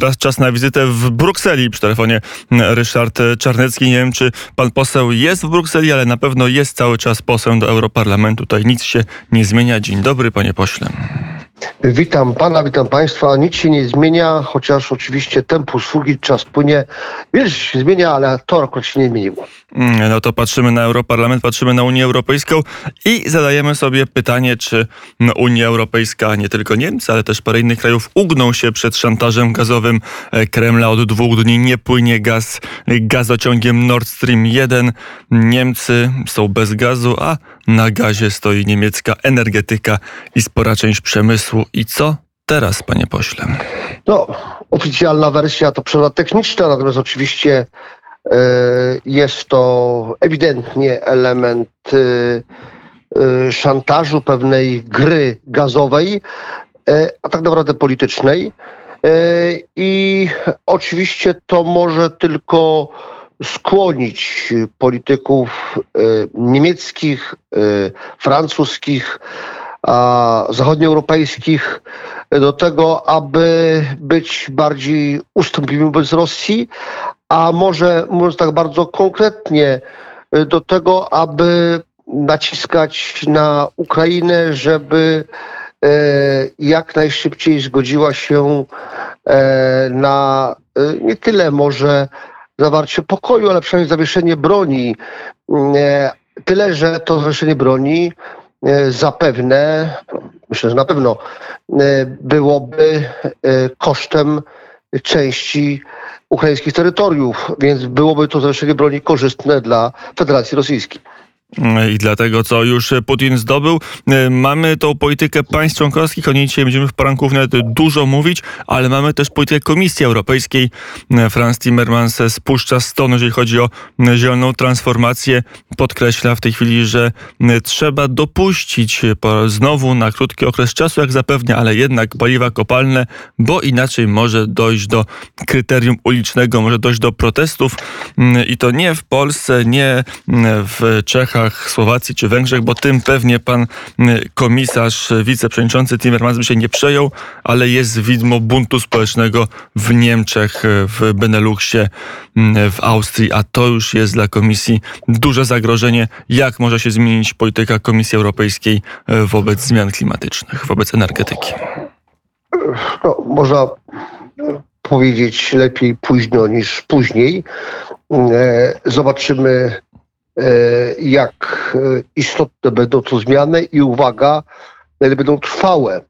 teraz czas na wizytę w Brukseli. Przy telefonie Ryszard Czarnecki. Nie wiem, czy pan poseł jest w Brukseli, ale na pewno jest cały czas poseł do Europarlamentu. Tutaj nic się nie zmienia. Dzień dobry, panie pośle. Witam pana, witam państwa. Nic się nie zmienia, chociaż oczywiście tempo sługi, czas płynie. Wiele się zmienia, ale to akurat się nie zmieniło. Mm, no to patrzymy na Europarlament, patrzymy na Unię Europejską i zadajemy sobie pytanie, czy Unia Europejska, nie tylko Niemcy, ale też parę innych krajów ugną się przed szantażem gazowym e, Kremla. Od dwóch dni nie płynie gaz gazociągiem Nord Stream 1. Niemcy są bez gazu, a na gazie stoi niemiecka energetyka i spora część przemysłu. I co teraz, panie pośle? No, oficjalna wersja to przerwa techniczna, natomiast oczywiście jest to ewidentnie element e, e, szantażu, pewnej gry gazowej, a tak naprawdę politycznej. I oczywiście to może tylko skłonić polityków niemieckich, francuskich, zachodnioeuropejskich do tego, aby być bardziej ustępliwym wobec Rosji, a może mówiąc tak bardzo konkretnie, do tego, aby naciskać na Ukrainę, żeby e, jak najszybciej zgodziła się e, na e, nie tyle może zawarcie pokoju, ale przynajmniej zawieszenie broni. Tyle, że to zawieszenie broni zapewne, myślę, że na pewno byłoby kosztem części ukraińskich terytoriów, więc byłoby to zawieszenie broni korzystne dla Federacji Rosyjskiej. I dlatego, co już Putin zdobył, e, mamy tą politykę państw członkowskich, o niej dzisiaj będziemy w poranku nawet dużo mówić, ale mamy też politykę Komisji Europejskiej. Franz Timmermans spuszcza ston, jeżeli chodzi o zieloną transformację. Podkreśla w tej chwili, że trzeba dopuścić znowu na krótki okres czasu, jak zapewnia, ale jednak paliwa kopalne, bo inaczej może dojść do kryterium ulicznego, może dojść do protestów i to nie w Polsce, nie w Czechach, Czechach, Słowacji czy Węgrzech, bo tym pewnie pan komisarz, wiceprzewodniczący Timmermans by się nie przejął, ale jest widmo buntu społecznego w Niemczech, w Beneluxie, w Austrii, a to już jest dla komisji duże zagrożenie, jak może się zmienić polityka Komisji Europejskiej wobec zmian klimatycznych, wobec energetyki. No, można powiedzieć lepiej późno niż później. E, zobaczymy, jak e, istotne będą to zmiany i uwaga, na ile będą trwałe.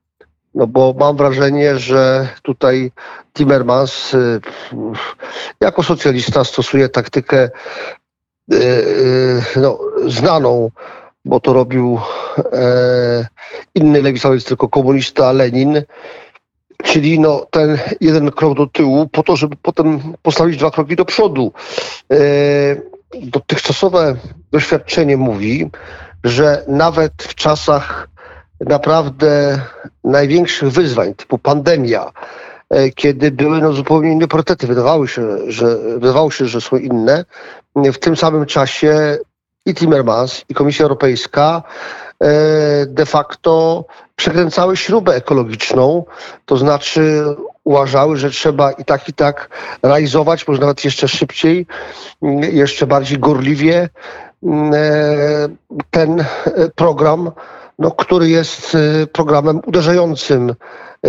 No bo mam wrażenie, że tutaj Timmermans e, jako socjalista stosuje taktykę no, znaną, bo to robił inny lewicowiec, tylko komunista Lenin, czyli no, ten jeden krok do tyłu po to, żeby potem postawić dwa kroki do przodu dotychczasowe doświadczenie mówi, że nawet w czasach naprawdę największych wyzwań, typu pandemia, e, kiedy były no, zupełnie inne priorytety, wydawało się, że, wydawało się, że są inne, w tym samym czasie i Timmermans, i Komisja Europejska e, de facto przekręcały śrubę ekologiczną, to znaczy uważały, że trzeba i tak, i tak realizować, może nawet jeszcze szybciej, jeszcze bardziej gorliwie mm, e, ten program, no, który jest e, programem uderzającym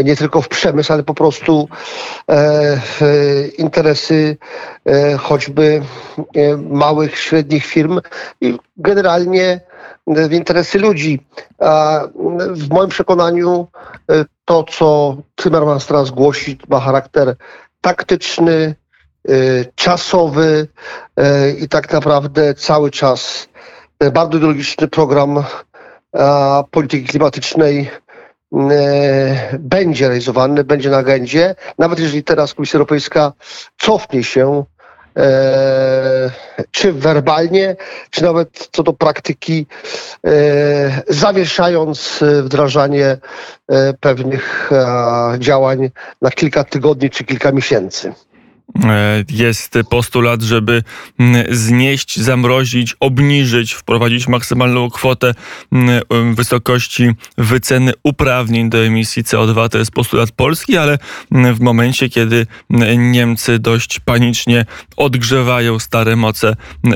nie tylko w przemysł, ale po prostu e, w interesy choćby małych, średnich firm. I generalnie w interesy ludzi. A w moim przekonaniu e, to, co Timmermans teraz głosi, ma charakter taktyczny, e, czasowy e, i tak naprawdę cały czas bardzo ideologiczny program polityki klimatycznej będzie realizowany, będzie na agendzie. Nawet jeżeli teraz Komisja Europejska cofnie się E, czy werbalnie, czy nawet co do praktyki, e, zawieszając wdrażanie e, pewnych działań na kilka tygodni czy kilka miesięcy. E, jest postulat, żeby mm, znieść, zamrozić, obniżyć, wprowadzić maksymalną kwotę mm, wysokości wyceny uprawnień do emisji CO2. To jest postulat polski, ale mm, w momencie, kiedy Niemcy dość panicznie odgrzewają stare moce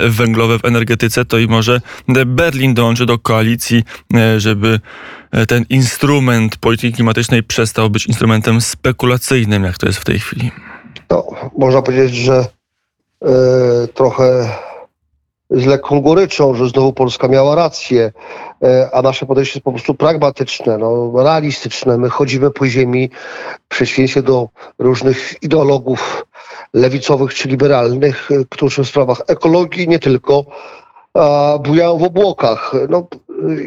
węglowe w energetyce, to i może Berlin dołączy do koalicji, e, żeby e, ten instrument polityki klimatycznej przestał być instrumentem spekulacyjnym, jak to jest w tej chwili no, można powiedzieć, że e, trochę z lekką goryczą, że znowu Polska miała rację, e, a nasze podejście jest po prostu pragmatyczne, no, realistyczne. My chodzimy po ziemi w przeciwieństwie do różnych ideologów lewicowych czy liberalnych, e, którzy w sprawach ekologii nie tylko a, bujają w obłokach. No,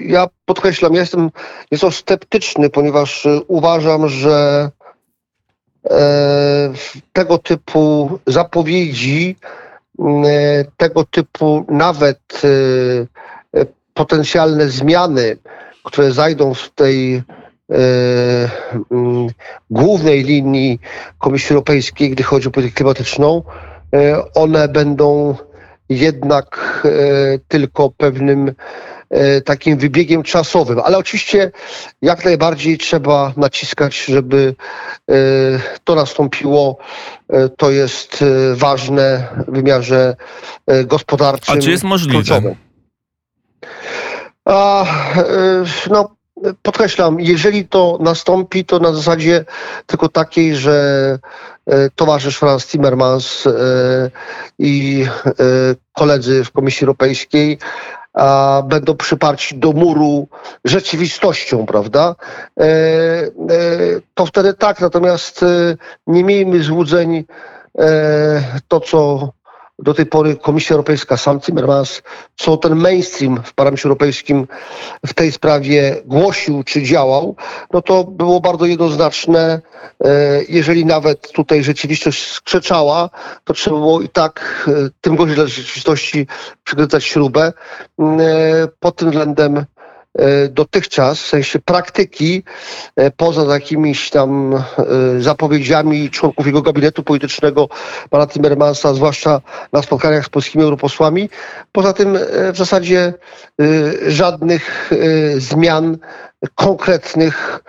ja podkreślam, ja jestem nieco sceptyczny, ponieważ uważam, że tego typu zapowiedzi, e, tego typu nawet e, potencjalne zmiany, które zajdą w tej głównej linii Komisji Europejskiej, gdy chodzi o politykę klimatyczną, one będą jednak tylko pewnym E, takim wybiegiem czasowym. Ale oczywiście jak najbardziej trzeba naciskać, żeby e, to nastąpiło. E, to jest ważne w wymiarze gospodarczym. A czy jest możliwe? A, no, podkreślam, jeżeli to nastąpi, to na zasadzie tylko takiej, że towarzysz Franz Timmermans i koledzy w Komisji Europejskiej a, będą przyparci do muru rzeczywistością, prawda? E, e, to wtedy tak, natomiast e, nie miejmy złudzeń e, to, co do tej pory Komisja Europejska, sam Timmermans, co ten mainstream w Parlamencie Europejskim w tej sprawie głosił czy działał, no to było bardzo jednoznaczne. E, jeżeli nawet tutaj rzeczywistość skrzeczała, to trzeba było i tak e, tym gorzej dla rzeczywistości przykręcać śrubę. E, pod tym względem dotychczas, w sensie praktyki, e, poza jakimiś tam e, zapowiedziami członków jego gabinetu politycznego, pana Timmermansa, zwłaszcza na spotkaniach z polskimi europosłami, poza tym w zasadzie żadnych zmian konkretnych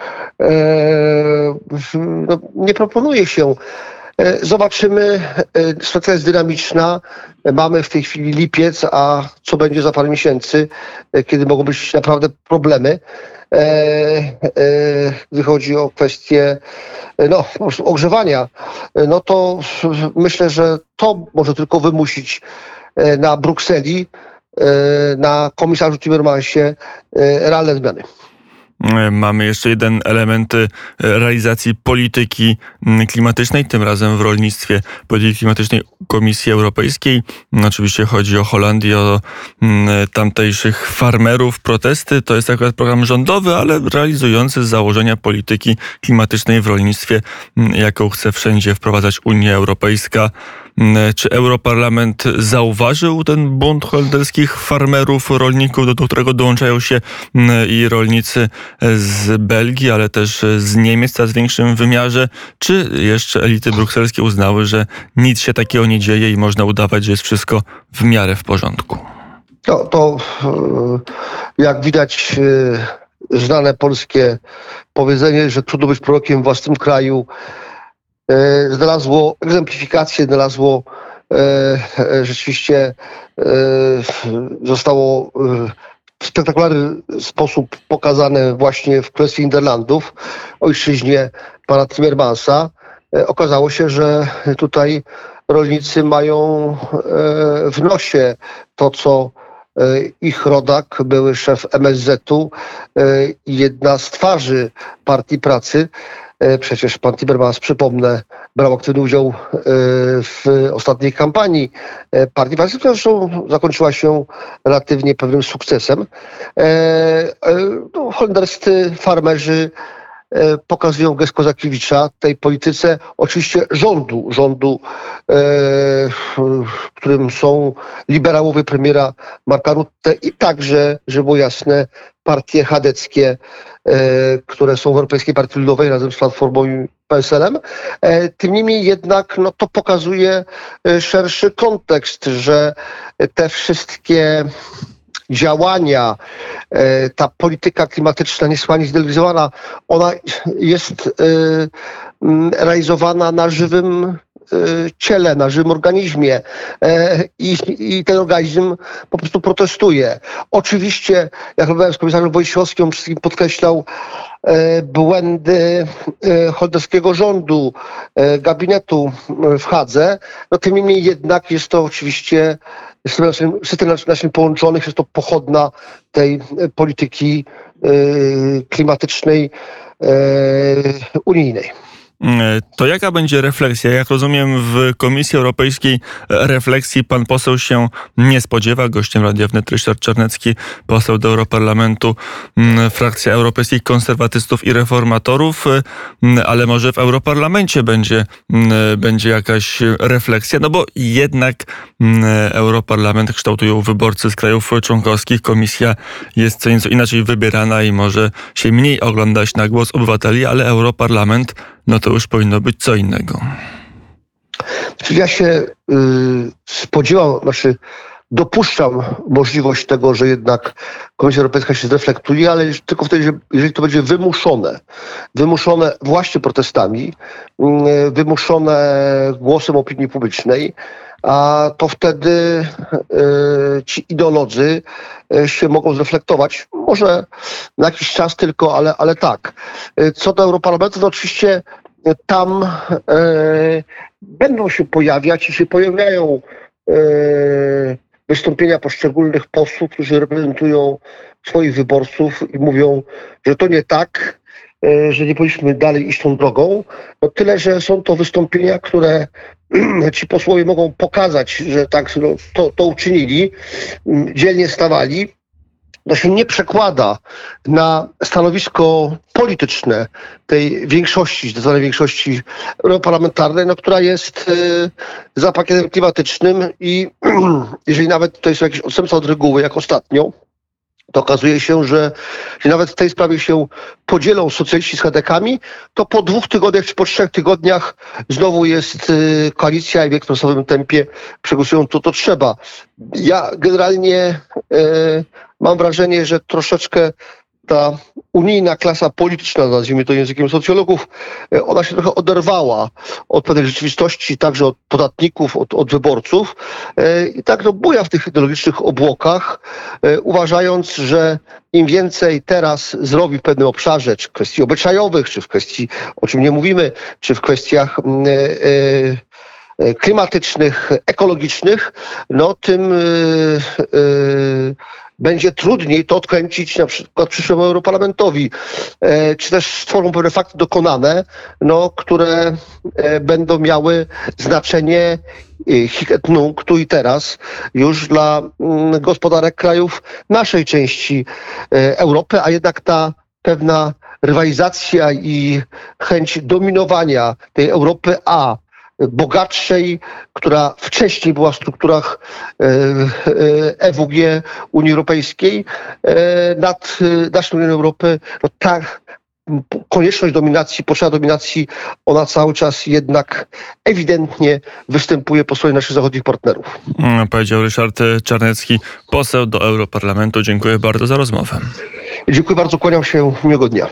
no, nie proponuje się. E, zobaczymy. E, sytuacja jest dynamiczna. Mamy w tej chwili lipiec, a co będzie za parę miesięcy, e, kiedy mogą być naprawdę problemy. Gdy chodzi o kwestię no, ogrzewania, no to myślę, że to może tylko wymusić na Brukseli, na komisarzu Timmermansie realne zmiany. Mamy jeszcze jeden element e, realizacji polityki klimatycznej, tym razem w rolnictwie polityki klimatycznej Komisji Europejskiej. Oczywiście chodzi o Holandię, o tamtejszych farmerów, protesty. To jest akurat program rządowy, ale realizujący założenia polityki klimatycznej w rolnictwie, jaką chce wszędzie wprowadzać Unia Europejska. Mm, czy Europarlament zauważył ten bunt holenderskich farmerów, rolników, do którego dołączają się mm, i rolnicy z Belgii, ale też z Niemiec coraz większym wymiarze? Czy jeszcze elity brukselskie uznały, że nic się takiego nie dzieje i można udawać, że jest wszystko w miarę w porządku? To, to e, jak widać, e, znane polskie powiedzenie, że trudno być prorokiem w własnym kraju, znalazło egzemplifikację, znalazło e, e, rzeczywiście zostało w spektakularny sposób pokazane właśnie w kwestii Niderlandów, ojczyźnie pana Timmermansa. Okazało się, że tutaj rolnicy mają w nosie to, co ich rodak, były szef MSZ-u jedna z twarzy Partii Pracy, E, przecież pan Timmermans, przypomnę, brał aktywny udział e, w ostatniej kampanii e, partii która zresztą zakończyła się relatywnie pewnym sukcesem. No, holenderscy farmerzy pokazują gest Kozakiewicza tej polityce, oczywiście rządu, rządu, w którym są liberałowie premiera Marka Rutte i także, żeby było jasne, partie chadeckie, które są w Europejskiej Partii Ludowej razem z Platformą i PSL-em. Tym niemniej jednak no, to pokazuje szerszy kontekst, że te wszystkie działania, e, ta polityka klimatyczna niesłychanie zideologizowana, ona jest e, realizowana na żywym e, ciele, na żywym organizmie i, i, ten organizm po prostu protestuje. Oczywiście, jak rozmawiałem z komisarzem Wojciechowskim, wszystkim podkreślał błędy holdowskiego rządu, gabinetu w Hadze, no tym niemniej jednak jest to oczywiście system naszym połączonych, jest to pochodna tej polityki klimatycznej unijnej. To jaka będzie refleksja? Jak rozumiem, w Komisji Europejskiej refleksji pan poseł się nie spodziewa. Gościem Radia Wnet Ryszard Czarnecki, poseł do Europarlamentu, mm, frakcja Europejskich Konserwatystów i Reformatorów, mm, ale może w Europarlamencie będzie, mm, będzie jakaś refleksja, no bo jednak Europarlament kształtują wyborcy z krajów członkowskich. Komisja jest co nieco inaczej wybierana i może się mniej oglądać na głos obywateli, ale Europarlament no to już powinno być co innego. Ja się y, spodziewam, znaczy dopuszczam możliwość tego, że jednak Komisja Europejska się zreflektuje, ale tylko wtedy, jeżeli to będzie wymuszone. Wymuszone właśnie protestami, y, wymuszone głosem opinii publicznej, a to wtedy y, ci ideolodzy y, się mogą zreflektować. Może na jakiś czas tylko, ale, ale tak. Y, co do Europarlamentu, to oczywiście tam będą się pojawiać i się pojawiają wystąpienia poszczególnych posłów, którzy reprezentują swoich wyborców i mówią, że to nie tak, że nie powinniśmy dalej iść tą drogą. No tyle, że są to wystąpienia, które ci posłowie mogą pokazać, że tak no, to, to uczynili, mm, dzielnie stawali, to się nie przekłada na stanowisko polityczne tej większości, zdecydowanej większości europarlamentarnej, no, która jest y, za pakietem klimatycznym i jeżeli nawet to jest jakiś odstępstwo od reguły, jak ostatnio, to okazuje się, że nawet w tej sprawie się podzielą socjaliści z chadekami, to po dwóch tygodniach czy po trzech tygodniach znowu jest y, koalicja i w ekspresowym tempie przegłosują to, to trzeba. Ja generalnie y, mam wrażenie, że troszeczkę ta unijna klasa polityczna, nazwijmy to językiem socjologów, e, ona się trochę oderwała od pewnej rzeczywistości, także od podatników, od, od wyborców. E, i tak no, buja w tych ideologicznych obłokach, e, uważając, że im więcej teraz zrobi w pewnym obszarze, czy w kwestii obyczajowych, czy w kwestii, o czym nie mówimy, czy w kwestiach klimatycznych, ekologicznych, no tym będzie trudniej to odkręcić na przykład przyszłemu Europarlamentowi, e, czy też stworzą pewne fakty dokonane, no, które e, będą miały znaczenie hiket tu i teraz już dla mm, gospodarek krajów naszej części Europy, a jednak ta pewna rywalizacja i chęć dominowania tej Europy A bogatszej, która wcześniej była w strukturach EWG e, e Unii Europejskiej e, nad naszą Unią Europy, no tak konieczność dominacji, potrzeba dominacji, ona cały czas jednak ewidentnie występuje po stronie naszych zachodnich partnerów. Mm, powiedział Ryszard Czarnecki, poseł do Europarlamentu. Dziękuję bardzo za rozmowę. Dziękuję bardzo, kłaniam się, miłego dnia.